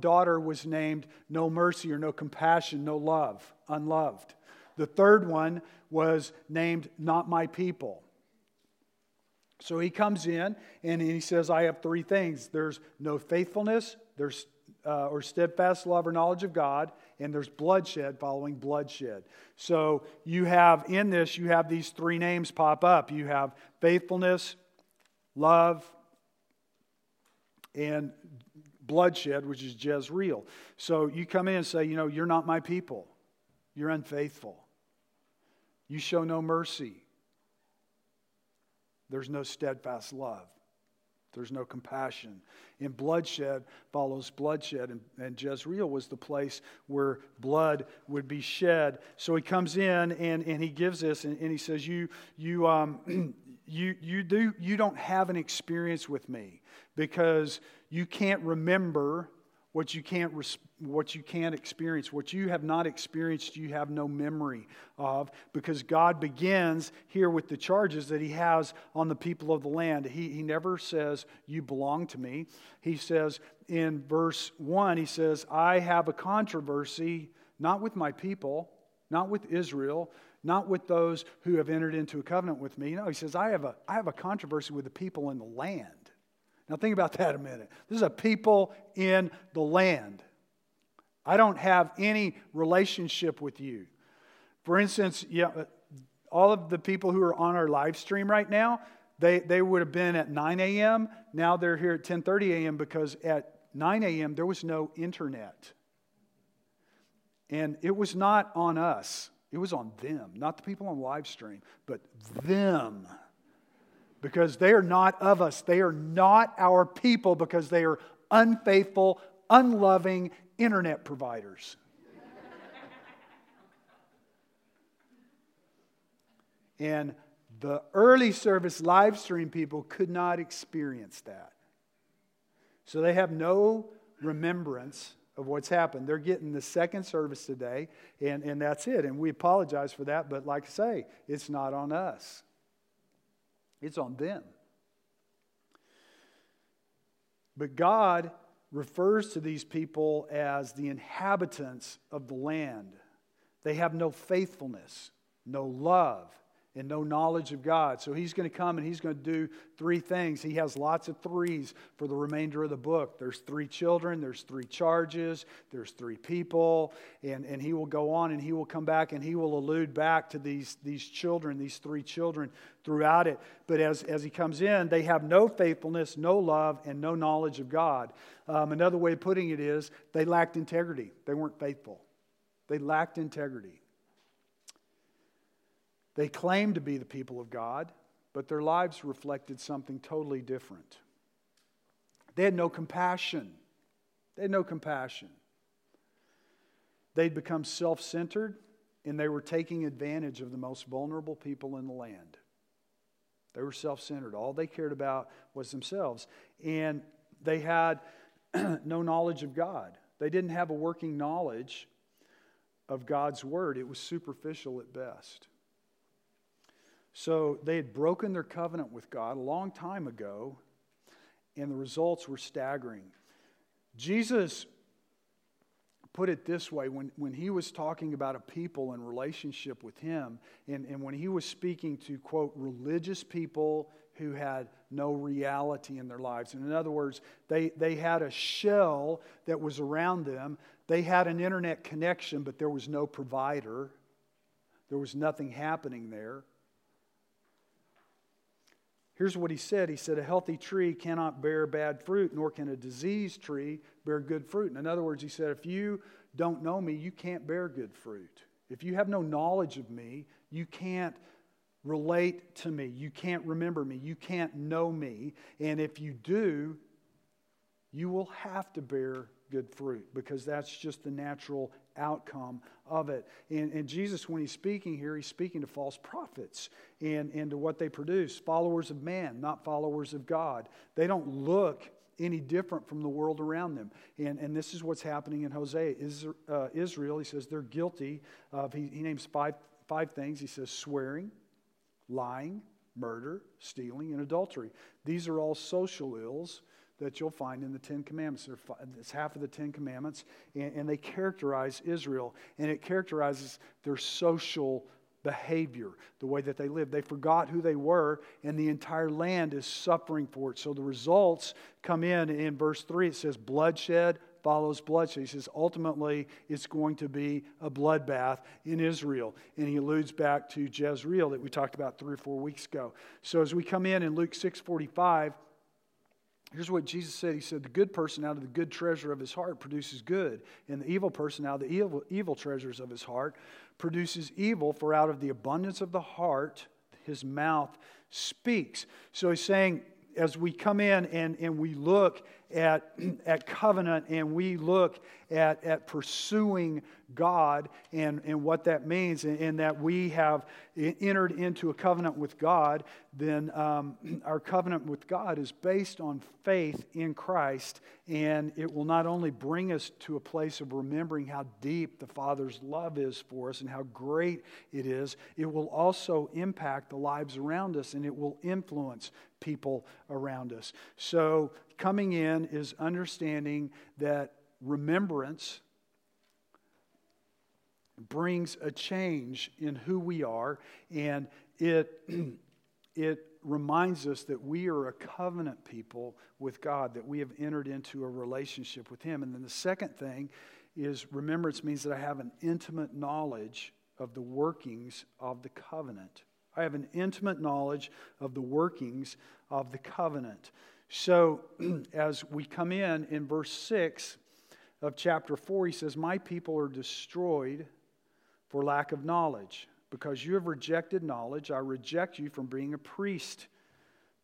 daughter was named no mercy or no compassion, no love, unloved. The third one was named not my people. So he comes in and he says, I have three things there's no faithfulness, there's uh, or steadfast love or knowledge of God, and there's bloodshed following bloodshed. So you have in this, you have these three names pop up. You have faithfulness, love, and bloodshed, which is Jezreel. So you come in and say, you know, you're not my people. You're unfaithful. You show no mercy. There's no steadfast love. There's no compassion. And bloodshed follows bloodshed. And, and Jezreel was the place where blood would be shed. So he comes in and, and he gives this and, and he says, You, you, um, you, you, do, you don't have an experience with me because you can't remember what you can't what you can't experience. What you have not experienced you have no memory of because god begins here with the charges that he has on the people of the land. He, he never says you belong to me. He says in verse 1 he says i have a controversy not with my people not with israel not with those who have entered into a covenant with me. No he says i have a, I have a controversy with the people in the land now, think about that a minute. This is a people in the land. I don't have any relationship with you. For instance, all of the people who are on our live stream right now, they, they would have been at 9 a.m. Now they're here at 10:30 a.m. because at 9 a.m. there was no internet. And it was not on us. It was on them, not the people on live stream, but them because they are not of us. They are not our people because they are unfaithful, unloving internet providers. and the early service live stream people could not experience that. So they have no remembrance of what's happened. They're getting the second service today, and, and that's it. And we apologize for that, but like I say, it's not on us. It's on them. But God refers to these people as the inhabitants of the land. They have no faithfulness, no love, and no knowledge of God. So he's going to come and he's going to do three things. He has lots of threes for the remainder of the book. There's three children, there's three charges, there's three people, and, and he will go on and he will come back and he will allude back to these, these children, these three children throughout it. But as, as he comes in, they have no faithfulness, no love, and no knowledge of God. Um, another way of putting it is they lacked integrity. They weren't faithful. They lacked integrity. They claimed to be the people of God, but their lives reflected something totally different. They had no compassion. They had no compassion. They'd become self centered and they were taking advantage of the most vulnerable people in the land. They were self centered. All they cared about was themselves. And they had no knowledge of God. They didn't have a working knowledge of God's word, it was superficial at best. So they had broken their covenant with God a long time ago, and the results were staggering. Jesus put it this way when, when he was talking about a people in relationship with him, and, and when he was speaking to, quote, religious people who had no reality in their lives. And in other words, they, they had a shell that was around them. They had an internet connection, but there was no provider, there was nothing happening there. Here's what he said He said, A healthy tree cannot bear bad fruit, nor can a diseased tree bear good fruit. In other words, he said, If you don't know me, you can't bear good fruit. If you have no knowledge of me, you can't relate to me. You can't remember me. You can't know me. And if you do, you will have to bear good fruit because that's just the natural outcome of it. And, and, Jesus, when he's speaking here, he's speaking to false prophets and, and to what they produce followers of man, not followers of God. They don't look any different from the world around them. And, and this is what's happening in Hosea. Uh, Israel, he says they're guilty of, he, he names five, five things. He says swearing, lying, murder, stealing, and adultery. These are all social ills that you'll find in the Ten Commandments. It's half of the Ten Commandments, and, and they characterize Israel, and it characterizes their social behavior, the way that they live. They forgot who they were, and the entire land is suffering for it. So the results come in in verse 3. It says, bloodshed follows bloodshed. He says, ultimately, it's going to be a bloodbath in Israel. And he alludes back to Jezreel that we talked about three or four weeks ago. So as we come in in Luke 6 45, Here's what Jesus said. He said, The good person out of the good treasure of his heart produces good, and the evil person out of the evil, evil treasures of his heart produces evil, for out of the abundance of the heart, his mouth speaks. So he's saying, as we come in and, and we look at, at covenant and we look at, at pursuing God and, and what that means, and, and that we have entered into a covenant with God, then um, our covenant with God is based on faith in Christ, and it will not only bring us to a place of remembering how deep the Father's love is for us and how great it is, it will also impact the lives around us and it will influence people around us. So, coming in is understanding that remembrance brings a change in who we are, and it, it reminds us that we are a covenant people with God, that we have entered into a relationship with Him. And then the second thing is remembrance means that I have an intimate knowledge of the workings of the covenant. I have an intimate knowledge of the workings of the covenant. So, as we come in in verse 6 of chapter 4, he says, My people are destroyed for lack of knowledge. Because you have rejected knowledge, I reject you from being a priest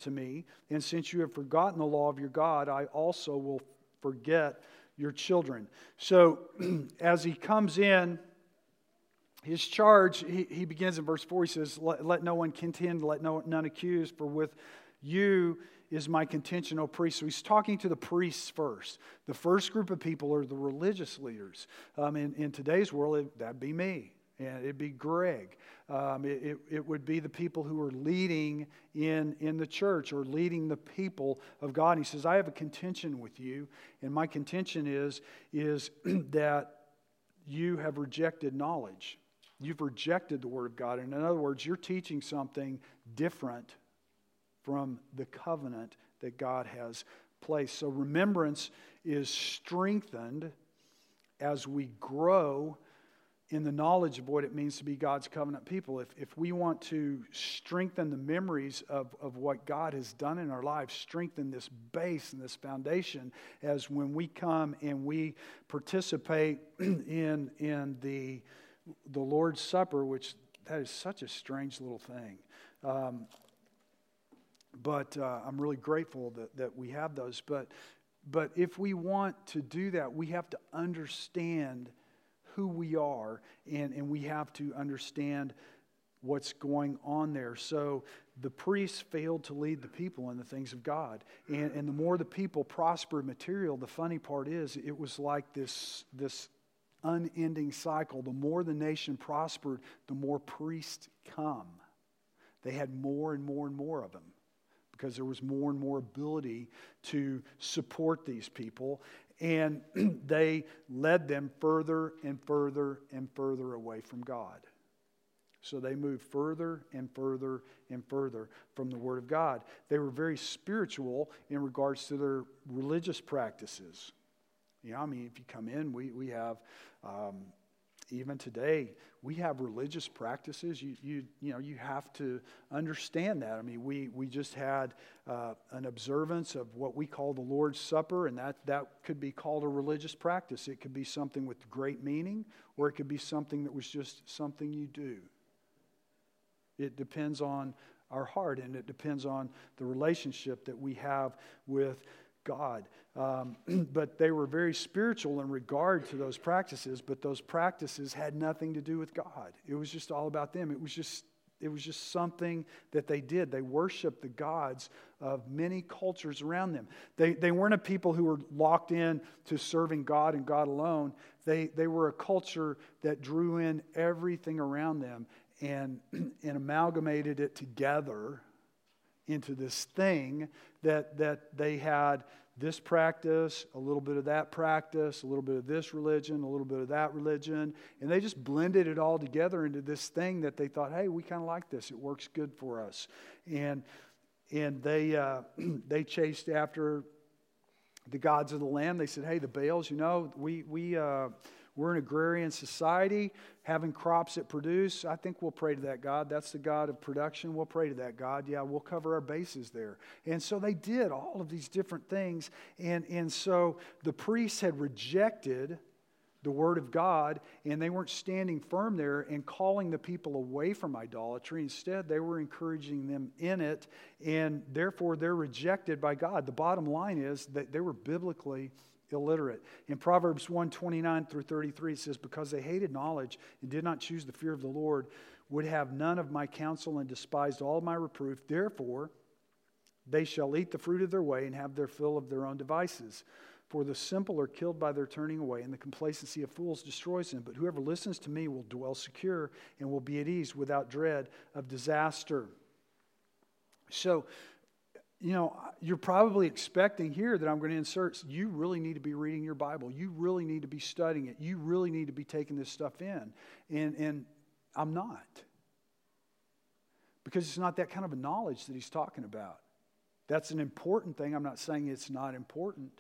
to me. And since you have forgotten the law of your God, I also will forget your children. So, as he comes in, his charge, he, he begins in verse 4. He says, let, let no one contend, let no, none accuse, for with you is my contention, O priest. So he's talking to the priests first. The first group of people are the religious leaders. Um, in, in today's world, it, that'd be me and it'd be Greg. Um, it, it, it, would be the people who are leading in, in the church or leading the people of God. And he says, I have a contention with you, and my contention is, is that you have rejected knowledge. You've rejected the Word of God. And in other words, you're teaching something different from the covenant that God has placed. So remembrance is strengthened as we grow in the knowledge of what it means to be God's covenant people. If, if we want to strengthen the memories of, of what God has done in our lives, strengthen this base and this foundation, as when we come and we participate in, in the, the Lord's Supper, which that is such a strange little thing. Um, but uh, I'm really grateful that, that we have those. But, but if we want to do that, we have to understand who we are, and, and we have to understand what's going on there. So the priests failed to lead the people in the things of God. And, and the more the people prospered material, the funny part is it was like this, this unending cycle. The more the nation prospered, the more priests come. They had more and more and more of them because there was more and more ability to support these people and they led them further and further and further away from God. So they moved further and further and further from the Word of God. They were very spiritual in regards to their religious practices. You know, I mean, if you come in, we, we have um, even today, we have religious practices. You, you, you know, you have to understand that. I mean, we, we just had uh, an observance of what we call the Lord's Supper, and that, that could be called a religious practice. It could be something with great meaning, or it could be something that was just something you do. It depends on our heart, and it depends on the relationship that we have with God. Um, but they were very spiritual in regard to those practices, but those practices had nothing to do with God. It was just all about them. It was just it was just something that they did. They worshiped the gods of many cultures around them. They, they weren't a people who were locked in to serving God and God alone. They, they were a culture that drew in everything around them and, and amalgamated it together into this thing that, that they had this practice, a little bit of that practice, a little bit of this religion, a little bit of that religion. And they just blended it all together into this thing that they thought, hey, we kind of like this. It works good for us. And, and they, uh, they chased after the gods of the land. They said, hey, the Baals, you know, we, we, uh, we're an agrarian society, having crops that produce. I think we'll pray to that God. That's the God of production. We'll pray to that God. Yeah, we'll cover our bases there. And so they did all of these different things. And, and so the priests had rejected the word of God, and they weren't standing firm there and calling the people away from idolatry. Instead, they were encouraging them in it, and therefore they're rejected by God. The bottom line is that they were biblically illiterate. In Proverbs 1 29 through 33, it says, Because they hated knowledge and did not choose the fear of the Lord, would have none of my counsel and despised all my reproof. Therefore, they shall eat the fruit of their way and have their fill of their own devices. For the simple are killed by their turning away, and the complacency of fools destroys them. But whoever listens to me will dwell secure and will be at ease without dread of disaster. So, you know, you're probably expecting here that I'm going to insert, you really need to be reading your Bible. You really need to be studying it. You really need to be taking this stuff in. And, and I'm not. Because it's not that kind of a knowledge that he's talking about. That's an important thing. I'm not saying it's not important.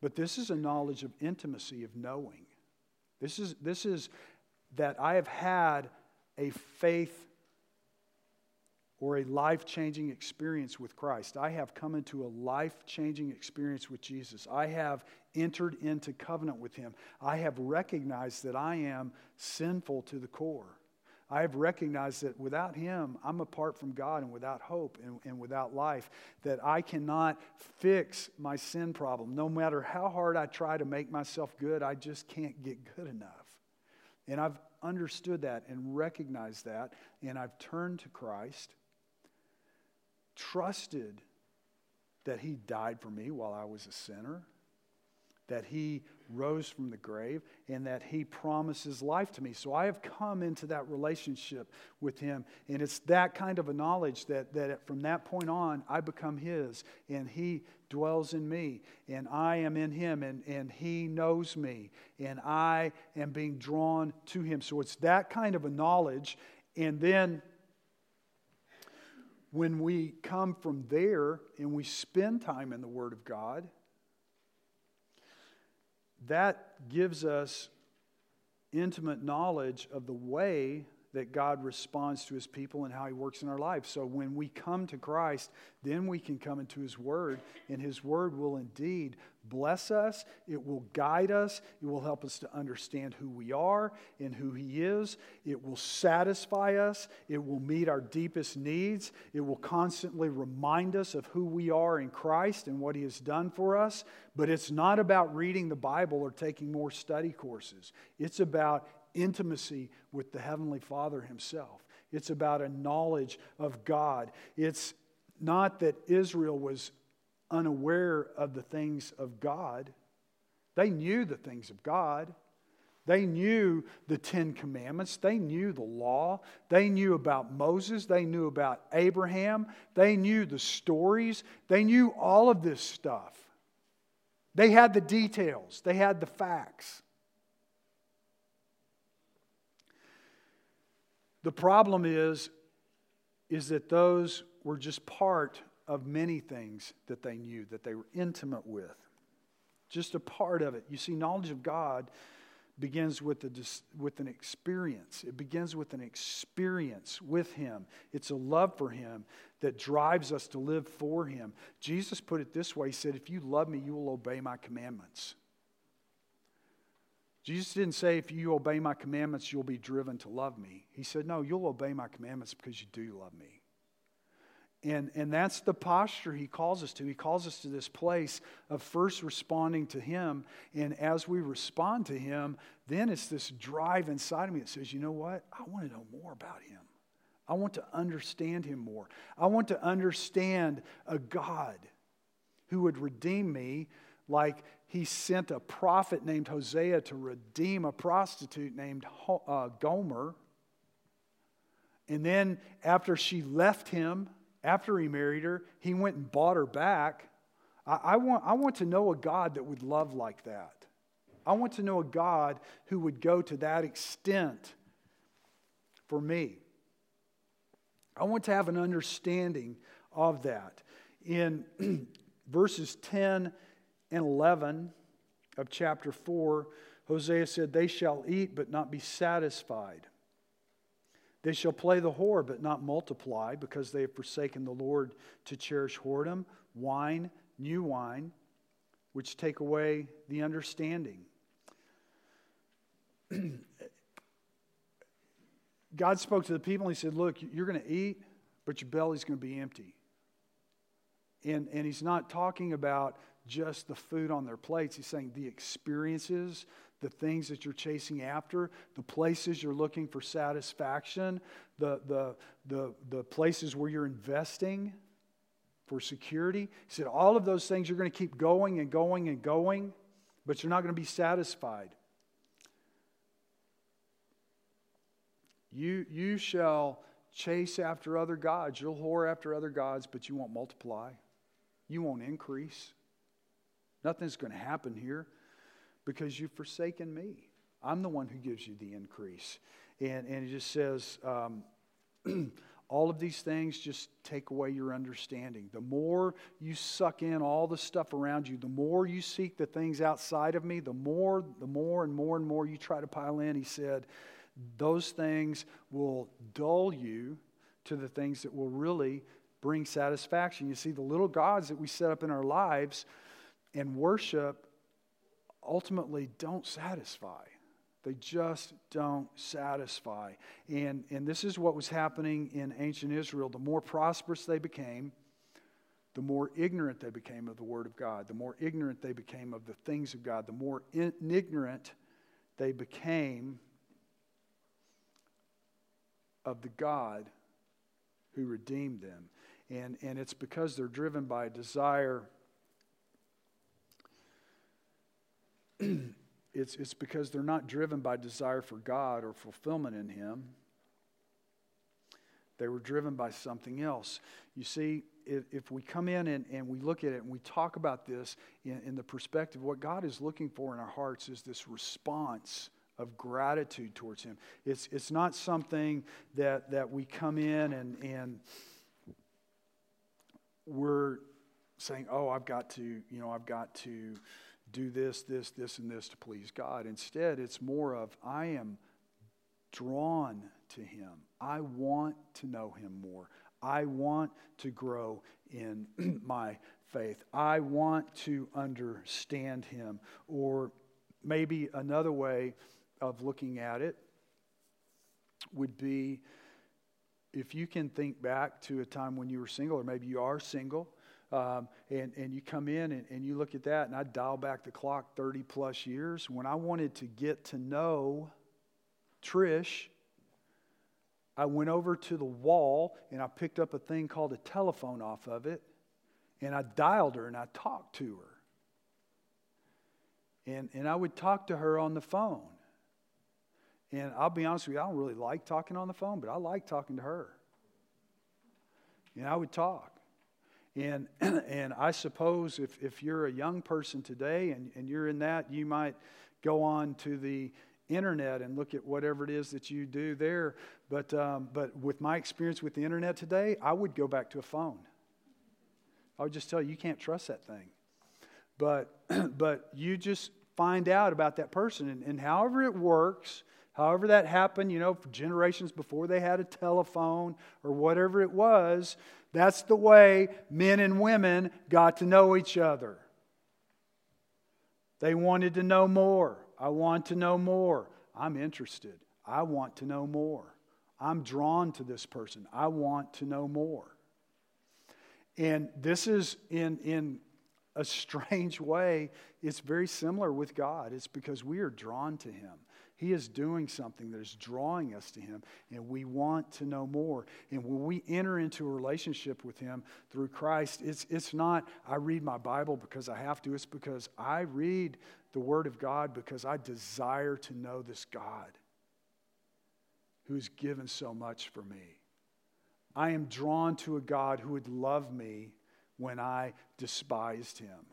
But this is a knowledge of intimacy, of knowing. This is, this is that I have had a faith or a life changing experience with Christ. I have come into a life changing experience with Jesus. I have entered into covenant with Him. I have recognized that I am sinful to the core. I have recognized that without Him, I'm apart from God and without hope and, and, without life, that I cannot fix my sin problem. No matter how hard I try to make myself good, I just can't get good enough. And I've understood that and recognized that, and I've turned to Christ trusted that He died for me while I was a sinner, that He rose from the grave, and that He promises life to me. So I have come into that relationship with Him, and it's that kind of a knowledge that, that from that point on, I become His, and He dwells in me, and I am in Him, and, and He knows me, and I am being drawn to Him. So it's that kind of a knowledge, and then when we come from there and we spend time in the Word of God, that gives us intimate knowledge of the way that God responds to his people and how he works in our lives. So when we come to Christ, then we can come into his word, and his word will indeed bless us. It will guide us. It will help us to understand who we are and who he is. It will satisfy us. It will meet our deepest needs. It will constantly remind us of who we are in Christ and what he has done for us. But it's not about reading the Bible or taking more study courses. It's about intimacy with the Heavenly Father Himself. It's about a knowledge of God. It's not that Israel was unaware of the things of God, they knew the things of God. They knew the Ten Commandments. They knew the law. They knew about Moses. They knew about Abraham. They knew the stories. They knew all of this stuff. They had the details, they had the facts. The problem is, is that those were just part of many things that they knew, that they were intimate with. Just a part of it. You see, knowledge of God begins with, a, with an experience. It begins with an experience with Him. It's a love for Him that drives us to live for Him. Jesus put it this way He said, If you love me, you will obey my commandments. Jesus didn't say, if you obey my commandments, you'll be driven to love me. He said, no, you'll obey my commandments because you do love me. And, and that's the posture he calls us to. He calls us to this place of first responding to him. And as we respond to him, then it's this drive inside of me that says, you know what? I want to know more about him. I want to understand him more. I want to understand a God who would redeem me like he sent a prophet named Hosea to redeem a prostitute named uh, Gomer. And then, after she left him, after he married her, he went and bought her back. I, I, want, I want to know a God that would love like that. I want to know a God who would go to that extent for me. I want to have an understanding of that. In verses 10 and 11 of chapter 4, Hosea said, They shall eat but not be satisfied. They shall play the whore but not multiply, because they have forsaken the Lord to cherish whoredom, wine, new wine, which take away the understanding. God spoke to the people and he said, Look, you're going to eat, but your belly's going to be empty. And, and he's not talking about just the food on their plates. He's saying the experiences, the things that you're chasing after, the places you're looking for satisfaction, the, the, the, the places where you're investing for security. He said, all of those things you're going to keep going and going and going, but you're not going to be satisfied. You, you shall chase after other gods. You'll whore after other gods, but you won't multiply. You won't increase. Nothing's going to happen here because you've forsaken me. I'm the one who gives you the increase. And, and it just says, um, all of these things just take away your understanding. The more you suck in all the stuff around you, the more you seek the things outside of me, the more, the more and more and more you try to pile in. He said, those things will dull you to the things that will really bring satisfaction. You see, the little gods that we set up in our lives and worship ultimately don't satisfy. They just don't satisfy. And, and this is what was happening in ancient Israel. The more prosperous they became, the more ignorant they became of the Word of God, the more ignorant they became of the things of God, the more in, ignorant they became of the God who redeemed them. And, and it's because they're driven by a desire. it's, it's because they're not driven by desire for God or fulfillment in Him. They were driven by something else. You see, if, if we come in and, and we look at it and we talk about this in, in the perspective, what God is looking for in our hearts is this response of gratitude towards Him. It's, it's not something that, that we come in and, and we're saying, oh, I've got to, you know, I've got to do this, this, this, and this to please God. Instead, it's more of, I am drawn to Him. I want to know Him more. I want to grow in my faith. I want to understand Him. Or maybe another way of looking at it would be if you can think back to a time when you were single, or maybe you are single, um, and, and you come in and, and you look at that, and I dial back the clock 30 plus years. When I wanted to get to know Trish, I went over to the wall and I picked up a thing called a telephone off of it, and I dialed her and I talked to her. And, and I would talk to her on the phone. And I'll be honest with you, I don't really like talking on the phone, but I like talking to her. And I would talk. And, and I suppose if, if you're a young person today and, and you're in that, you might go on to the internet and look at whatever it is that you do there. But, um, but with my experience with the internet today, I would go back to a phone. I would just tell you, you can't trust that thing. But, but you just find out about that person. And, and however it works, However, that happened, you know, generations before they had a telephone or whatever it was, that's the way men and women got to know each other. They wanted to know more. I want to know more. I'm interested. I want to know more. I'm drawn to this person. I want to know more. And this is in, in a strange way, it's very similar with God. It's because we are drawn to Him. He is doing something that is drawing us to Him, and we want to know more. And when we enter into a relationship with Him through Christ, it's, it's not, I read my Bible because I have to, it's because I read the Word of God because I desire to know this God who has given so much for me. I am drawn to a God who would love me when I despised him.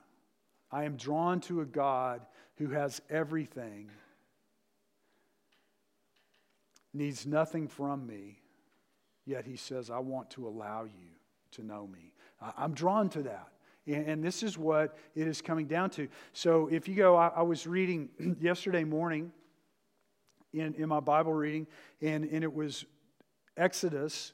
I am drawn to a God who has everything, needs nothing from me, yet he says, I want to allow you to know me. I'm drawn to that. And this is what it is coming down to. So if you go, I, was reading yesterday morning in, in my Bible reading, and, and it was Exodus,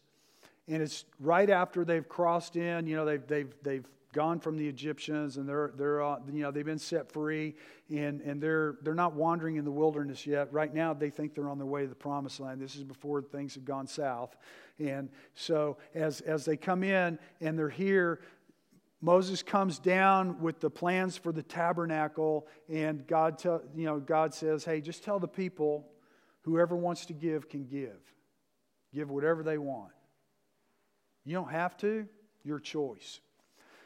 and it's right after they've crossed in, you know, they've, they've, they've gone from the Egyptians and they're, they're uh, you know, they've been set free and, and they're, they're not wandering in the wilderness yet. Right now, they think they're on their way to the promised land. This is before things have gone south. And so as, as they come in and they're here, Moses comes down with the plans for the tabernacle, and God, tell, you know, God says, Hey, just tell the people whoever wants to give can give. Give whatever they want. You don't have to, your choice.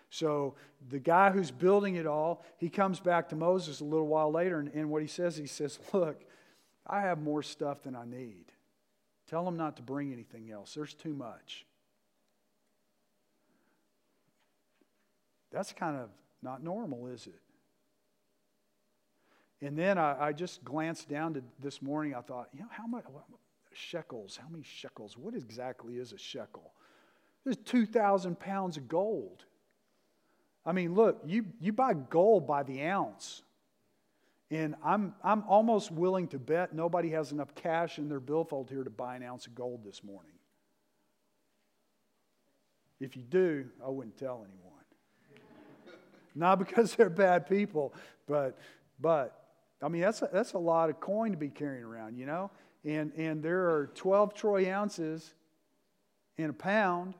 So the guy who's building it all, he comes back to Moses a little while later, and, and what he says, he says, Look, I have more stuff than I need. Tell them not to bring anything else. There's too much. That's kind of not normal, is it? And then I, I just glanced down to this morning. I thought, you know, how much shekels? How many shekels? What exactly is a shekel? There's 2,000 pounds of gold. I mean, look, you, you buy gold by the ounce. And I'm, I'm almost willing to bet nobody has enough cash in their billfold here to buy an ounce of gold this morning. If you do, I wouldn't tell anyone. Not because they're bad people, but, but I mean, that's a, that's a lot of coin to be carrying around, you know? And, and there are 12 troy ounces in a pound,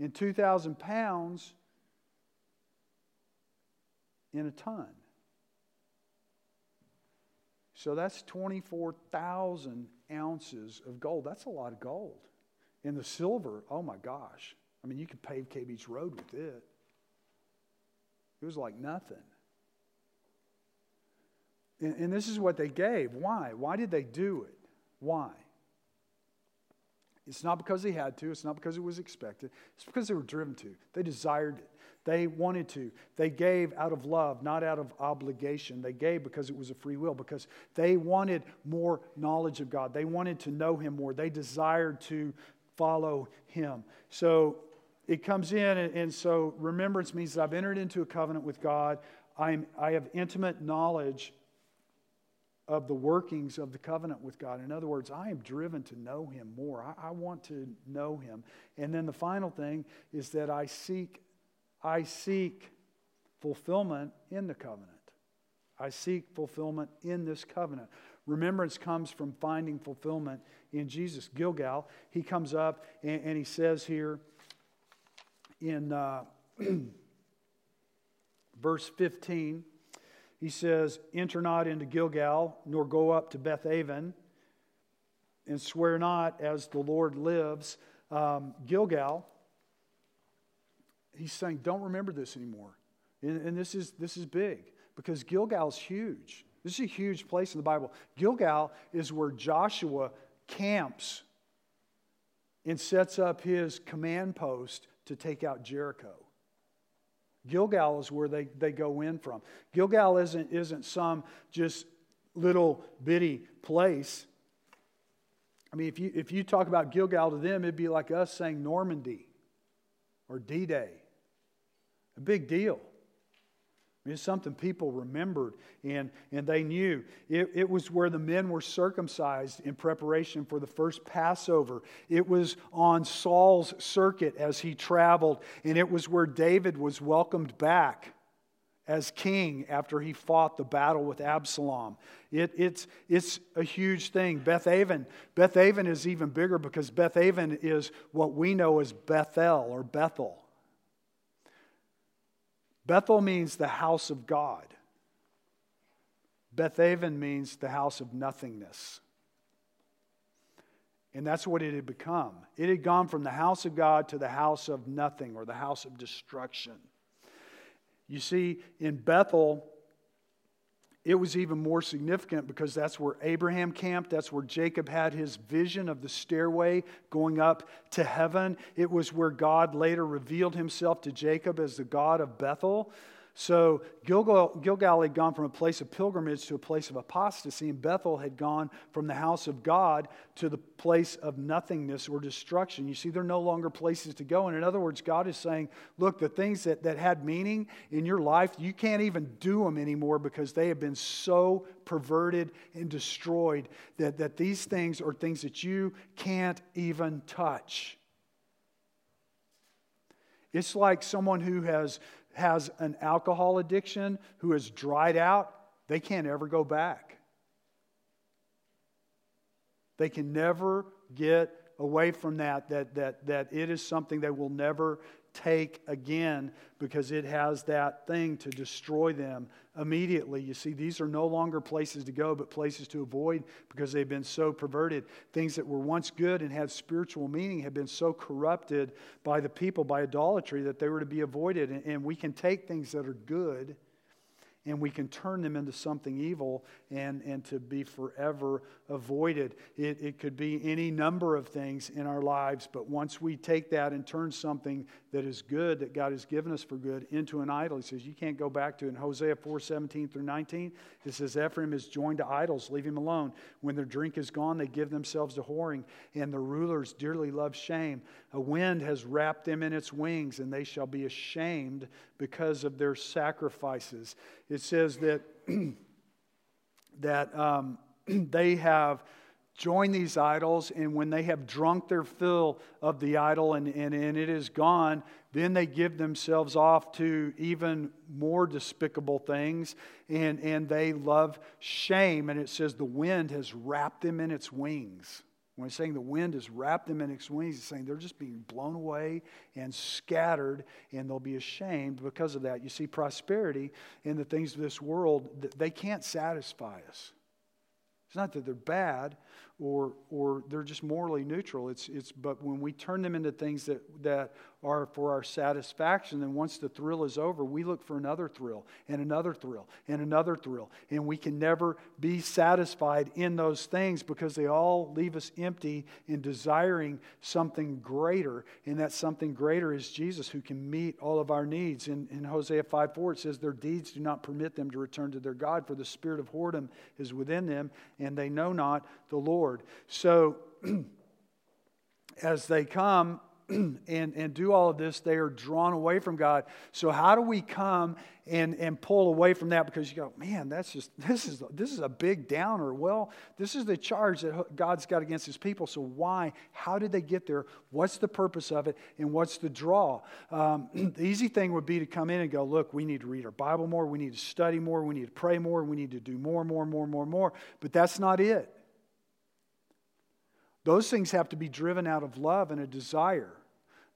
and 2,000 pounds in a ton. So that's 24,000 ounces of gold. That's a lot of gold. And the silver, oh my gosh. I mean, you could pave K Beach Road with it. It was like nothing. And, and this is what they gave. Why? Why did they do it? Why? It's not because they had to, it's not because it was expected, it's because they were driven to. They desired it. They wanted to. They gave out of love, not out of obligation. They gave because it was a free will, because they wanted more knowledge of God. They wanted to know Him more. They desired to follow Him. So it comes in, and, so remembrance means that I've entered into a covenant with God. I'm, I have intimate knowledge of the workings of the covenant with God. In other words, I am driven to know Him more. I, I, want to know Him. And then the final thing is that I seek, I seek fulfillment in the covenant. I seek fulfillment in this covenant. Remembrance comes from finding fulfillment in Jesus. Gilgal, he comes up and, and he says here in uh, verse 15, he says, Enter not into Gilgal, nor go up to Bethaven, and swear not as the Lord lives. Um, Gilgal, he's saying, Don't remember this anymore. And, and this, is, this is big because Gilgal's huge. This is a huge place in the Bible. Gilgal is where Joshua camps and sets up his command post to take out Jericho. Gilgal is where they, they go in from. Gilgal isn't, isn't some just little bitty place. I mean, if you, if you talk about Gilgal to them, it'd be like us saying Normandy or D Day. A big deal. It's something people remembered and, and they knew. It, it was where the men were circumcised in preparation for the first Passover. It was on Saul's circuit as he traveled, and it was where David was welcomed back as king after he fought the battle with Absalom. It, it's, it's a huge thing. Beth Aven, Beth Aven is even bigger because Beth Aven is what we know as Bethel or Bethel. Bethel means the house of God. Bethaven means the house of nothingness. And that's what it had become. It had gone from the house of God to the house of nothing or the house of destruction. You see, in Bethel, it was even more significant because that's where Abraham camped. That's where Jacob had his vision of the stairway going up to heaven. It was where God later revealed himself to Jacob as the God of Bethel. So Gilgal, had gone from a place of pilgrimage to a place of apostasy, and Bethel had gone from the house of God to the place of nothingness or destruction. You see, they're no longer places to go. And in other words, God is saying, look, the things that, that had meaning in your life, you can't even do them anymore because they have been so perverted and destroyed that, that these things are things that you can't even touch. It's like someone who has has an alcohol addiction who has dried out, they can't ever go back. They can never get away from that, that, that, that it is something they will never take again because it has that thing to destroy them immediately. You see, these are no longer places to go, but places to avoid because they've been so perverted. Things that were once good and had spiritual meaning have been so corrupted by the people, by idolatry, that they were to be avoided. And we can take things that are good and we can turn them into something evil and, and to be forever avoided. It, it could be any number of things in our lives, but once we take that and turn something that is good, that God has given us for good, into an idol, he says you can't go back to it. In Hosea 4 17 through 19, it says, Ephraim is joined to idols, leave him alone. When their drink is gone, they give themselves to whoring, and the rulers dearly love shame. A wind has wrapped them in its wings, and they shall be ashamed because of their sacrifices. It says that, that um, they have joined these idols, and when they have drunk their fill of the idol and, and, and it is gone, then they give themselves off to even more despicable things, and, and they love shame. And it says the wind has wrapped them in its wings. When he's saying the wind has wrapped them in its wings, he's saying they're just being blown away and scattered, and they'll be ashamed because of that. You see, prosperity in the things of this world, they can't satisfy us. It's not that they're bad, or, or they're just morally neutral. It's, it's, but when we turn them into things that, that are for our satisfaction, then once the thrill is over, we look for another thrill and another thrill and another thrill. And we can never be satisfied in those things because they all leave us empty in desiring something greater. And that something greater is Jesus who can meet all of our needs. In, in Hosea 5 4, it says, Their deeds do not permit them to return to their God, for the spirit of whoredom is within them, and they know not the Lord. Lord. So, as they come and, and do all of this, they are drawn away from God. So, how do we come and, and pull away from that? Because you go, man, that's just, this is, this is a big downer. Well, this is the charge that God's got against his people. So, why? How did they get there? What's the purpose of it? And what's the draw? Um, the easy thing would be to come in and go, look, we need to read our Bible more, we need to study more, we need to pray more, we need to do more, more, more, more, more. But that's not it. Those things have to be driven out of love and a desire.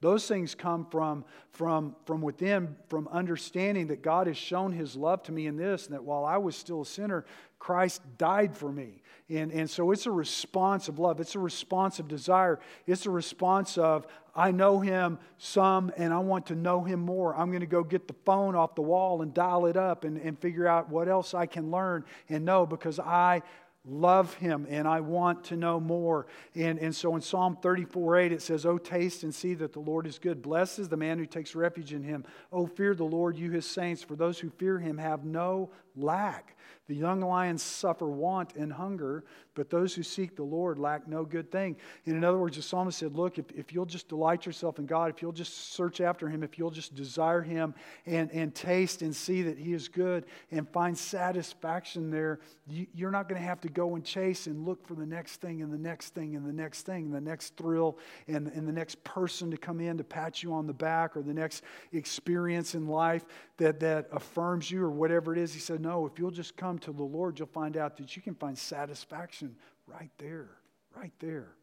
Those things come from, from, from within, from understanding that God has shown his love to me in this, and that while I was still a sinner, Christ died for me. And, and so it's a response of love. It's a response of desire. It's a response of, I know him some and I want to know him more. I'm going to go get the phone off the wall and dial it up and, and figure out what else I can learn and know because I love him and I want to know more. And, and so in Psalm 34 8, it says, Oh, taste and see that the Lord is good. Blessed is the man who takes refuge in him. Oh, fear the Lord, you his saints, for those who fear him have no lack. The young lions suffer want and hunger, but those who seek the Lord lack no good thing. And in other words, the psalmist said, Look, if, if you'll just delight yourself in God, if you'll just search after Him, if you'll just desire Him and, and taste and see that He is good and find satisfaction there, you, you're not going to have to go and chase and look for the next thing and the next thing and the next thing, and the next thrill and, and the next person to come in to pat you on the back or the next experience in life that, that affirms you or whatever it is. He said, No, if you'll just come to the Lord, you'll find out that you can find satisfaction right there, right there.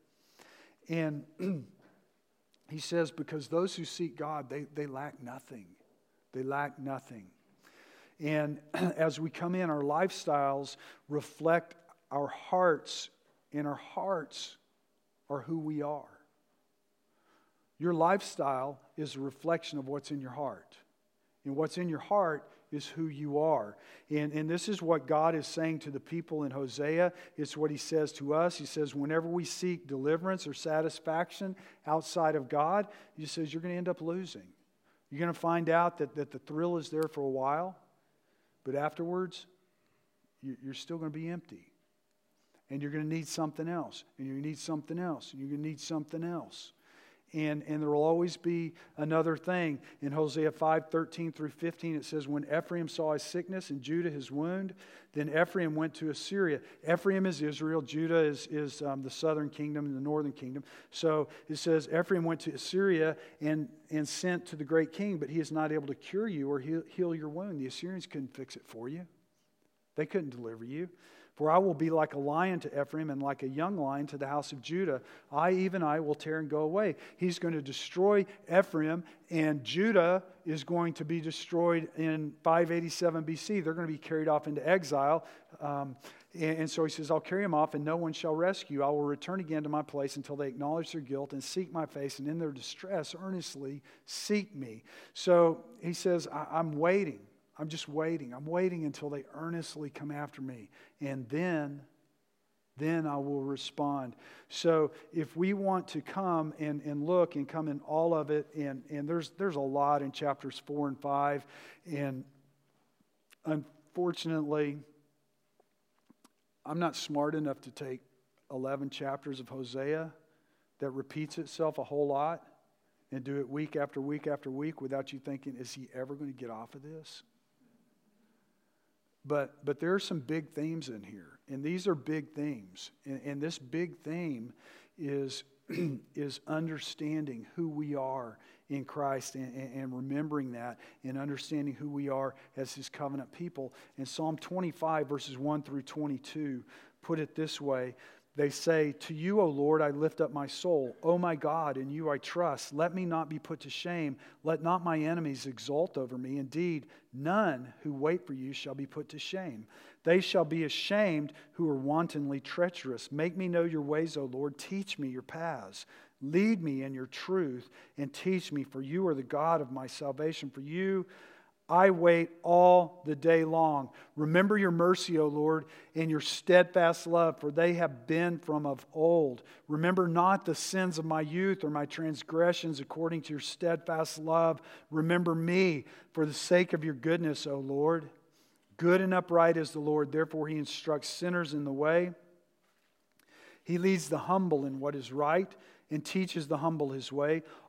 And he says, because those who seek God, they, they lack nothing. They lack nothing. And as we come in, our lifestyles reflect our hearts, and our hearts are who we are. Your lifestyle is a reflection of what's in your heart. And what's in your heart is who you are. And, and this is what God is saying to the people in Hosea. It's what he says to us. He says, whenever we seek deliverance or satisfaction outside of God, he says, you're going to end up losing. You're going to find out that, that the thrill is there for a while, but afterwards, you're still going to be empty. And you're going to need something else. And you're going to need something else. And you're going to need something else and, and there will always be another thing. In Hosea 5 13 through 15, it says, When Ephraim saw his sickness and Judah his wound, then Ephraim went to Assyria. Ephraim is Israel, Judah is, is um, the southern kingdom and the northern kingdom. So it says, Ephraim went to Assyria and, and sent to the great king, but he is not able to cure you or heal, heal your wound. The Assyrians couldn't fix it for you, they couldn't deliver you. For I will be like a lion to Ephraim and like a young lion to the house of Judah. I, even I, will tear and go away. He's going to destroy Ephraim, and Judah is going to be destroyed in 587 BC. They're going to be carried off into exile. Um, and, and so he says, I'll carry them off, and no one shall rescue. I will return again to my place until they acknowledge their guilt and seek my face, and in their distress earnestly seek me. So he says, I'm waiting. I'm just waiting. I'm waiting until they earnestly come after me. And then, then I will respond. So if we want to come and, and look and come in all of it, and, and there's, there's a lot in chapters four and five. And unfortunately, I'm not smart enough to take 11 chapters of Hosea that repeats itself a whole lot and do it week after week after week without you thinking, is he ever going to get off of this? But, but there are some big themes in here, and these are big themes. And, and this big theme is, is understanding who we are in Christ and, and, remembering that and understanding who we are as His covenant people. And Psalm 25, verses 1 through 22, put it this way they say, To you, O Lord, I lift up my soul. O my God, in you I trust. Let me not be put to shame. Let not my enemies exult over me. Indeed, none who wait for you shall be put to shame. They shall be ashamed who are wantonly treacherous. Make me know your ways, O Lord. Teach me your paths. Lead me in your truth and teach me, for you are the God of my salvation. For you, I wait all the day long. Remember your mercy, O Lord, and your steadfast love, for they have been from of old. Remember not the sins of my youth or my transgressions according to your steadfast love. Remember me for the sake of your goodness, O Lord. Good and upright is the Lord, therefore he instructs sinners in the way. He leads the humble in what is right and teaches the humble his way.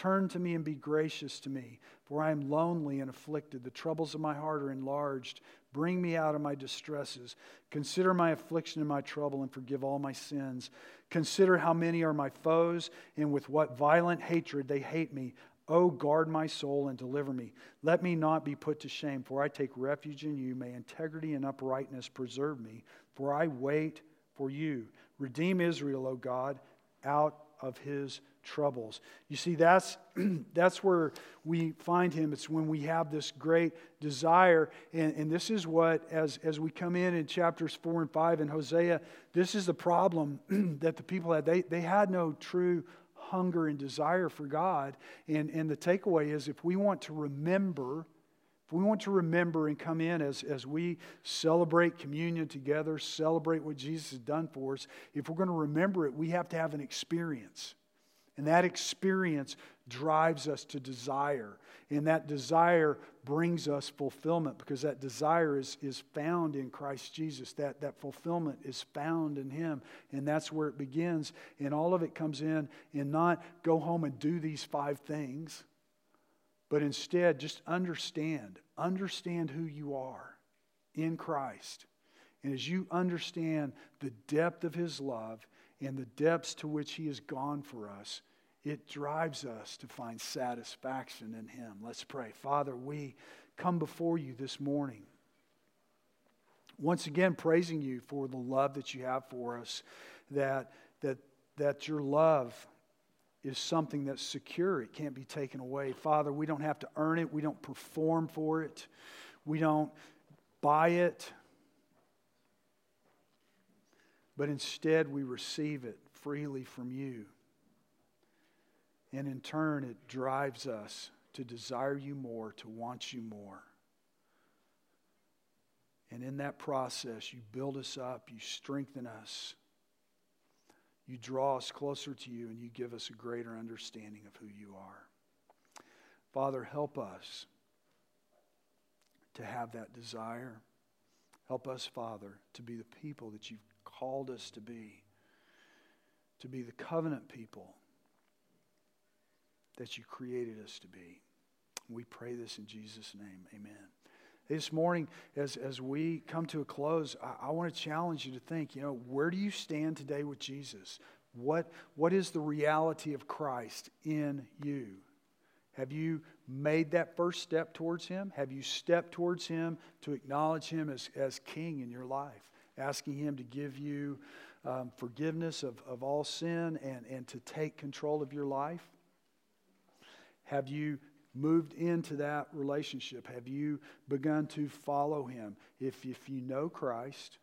Turn to me and be gracious to me, for I am lonely and afflicted. The troubles of my heart are enlarged. Bring me out of my distresses. Consider my affliction and my trouble, and forgive all my sins. Consider how many are my foes, and with what violent hatred they hate me. Oh, guard my soul and deliver me. Let me not be put to shame, for I take refuge in you. May integrity and uprightness preserve me, for I wait for you. Redeem Israel, O God, out of his troubles. You see, that's, that's where we find him. It's when we have this great desire. And, and this is what, as, as we come in in chapters 4 and 5 in Hosea, this is the problem that the people had. They, they had no true hunger and desire for God. And, and the takeaway is if we want to remember, if we want to remember and come in as, as we celebrate communion together, celebrate what Jesus has done for us, if we're going to remember it, we have to have an experience. And that experience drives us to desire. And that desire brings us fulfillment because that desire is, is found in Christ Jesus. That, that fulfillment is found in Him. And that's where it begins. And all of it comes in and not go home and do these five things, but instead just understand. Understand who you are in Christ. And as you understand the depth of His love and the depths to which He has gone for us, it drives us to find satisfaction in Him. Let's pray. Father, we come before you this morning. once again praising you for the love that you have for us, that, that, that your love is something that's secure. It can't be taken away. Father, we don't have to earn it, we don't perform for it, we don't buy it, but instead we receive it freely from you. And in turn, it drives us to desire you more, to want you more. And in that process, you build us up, you strengthen us, you draw us closer to you, and you give us a greater understanding of who you are. Father, help us to have that desire. Help us, Father, to be the people that you've called us to be, to be the covenant people that you created us to be. We pray this in Jesus' name. Amen. This morning, as, as we come to a close, I, I want to challenge you to think, you know, where do you stand today with Jesus? What, what is the reality of Christ in you? Have you made that first step towards Him? Have you stepped towards Him to acknowledge Him as, as King in your life? Asking Him to give you um, forgiveness of, of all sin and, and to take control of your life? Have you moved into that relationship? Have you begun to follow him? If, if you know Christ,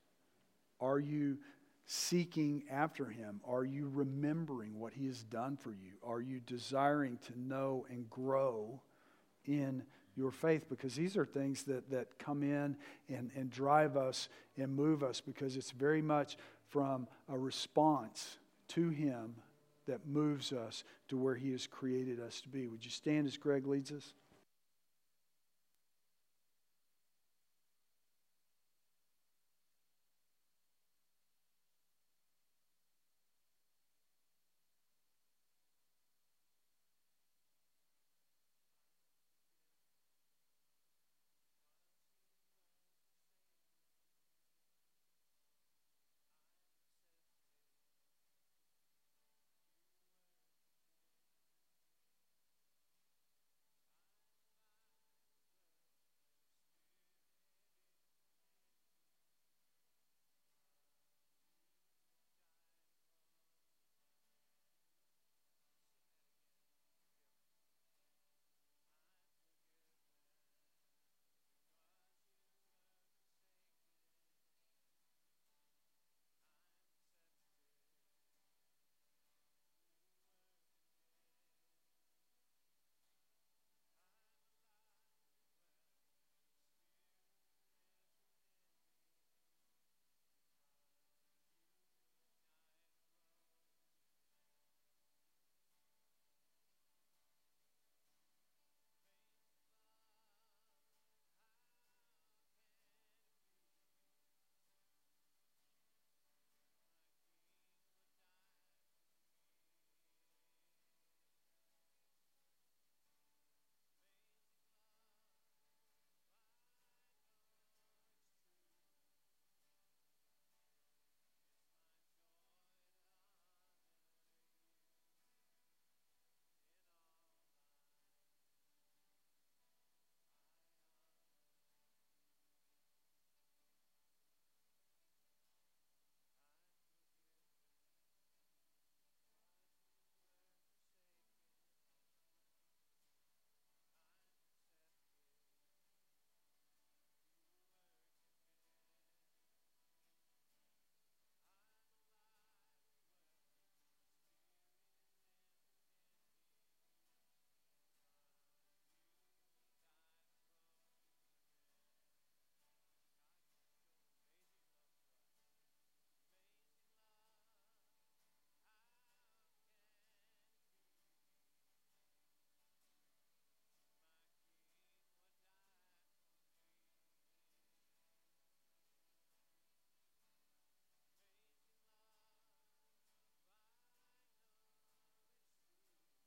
are you seeking after him? Are you remembering what he has done for you? Are you desiring to know and grow in your faith? Because these are things that, that come in and, and drive us and move us because it's very much from a response to him that moves us to where He has created us to be. Would you stand as Greg leads us?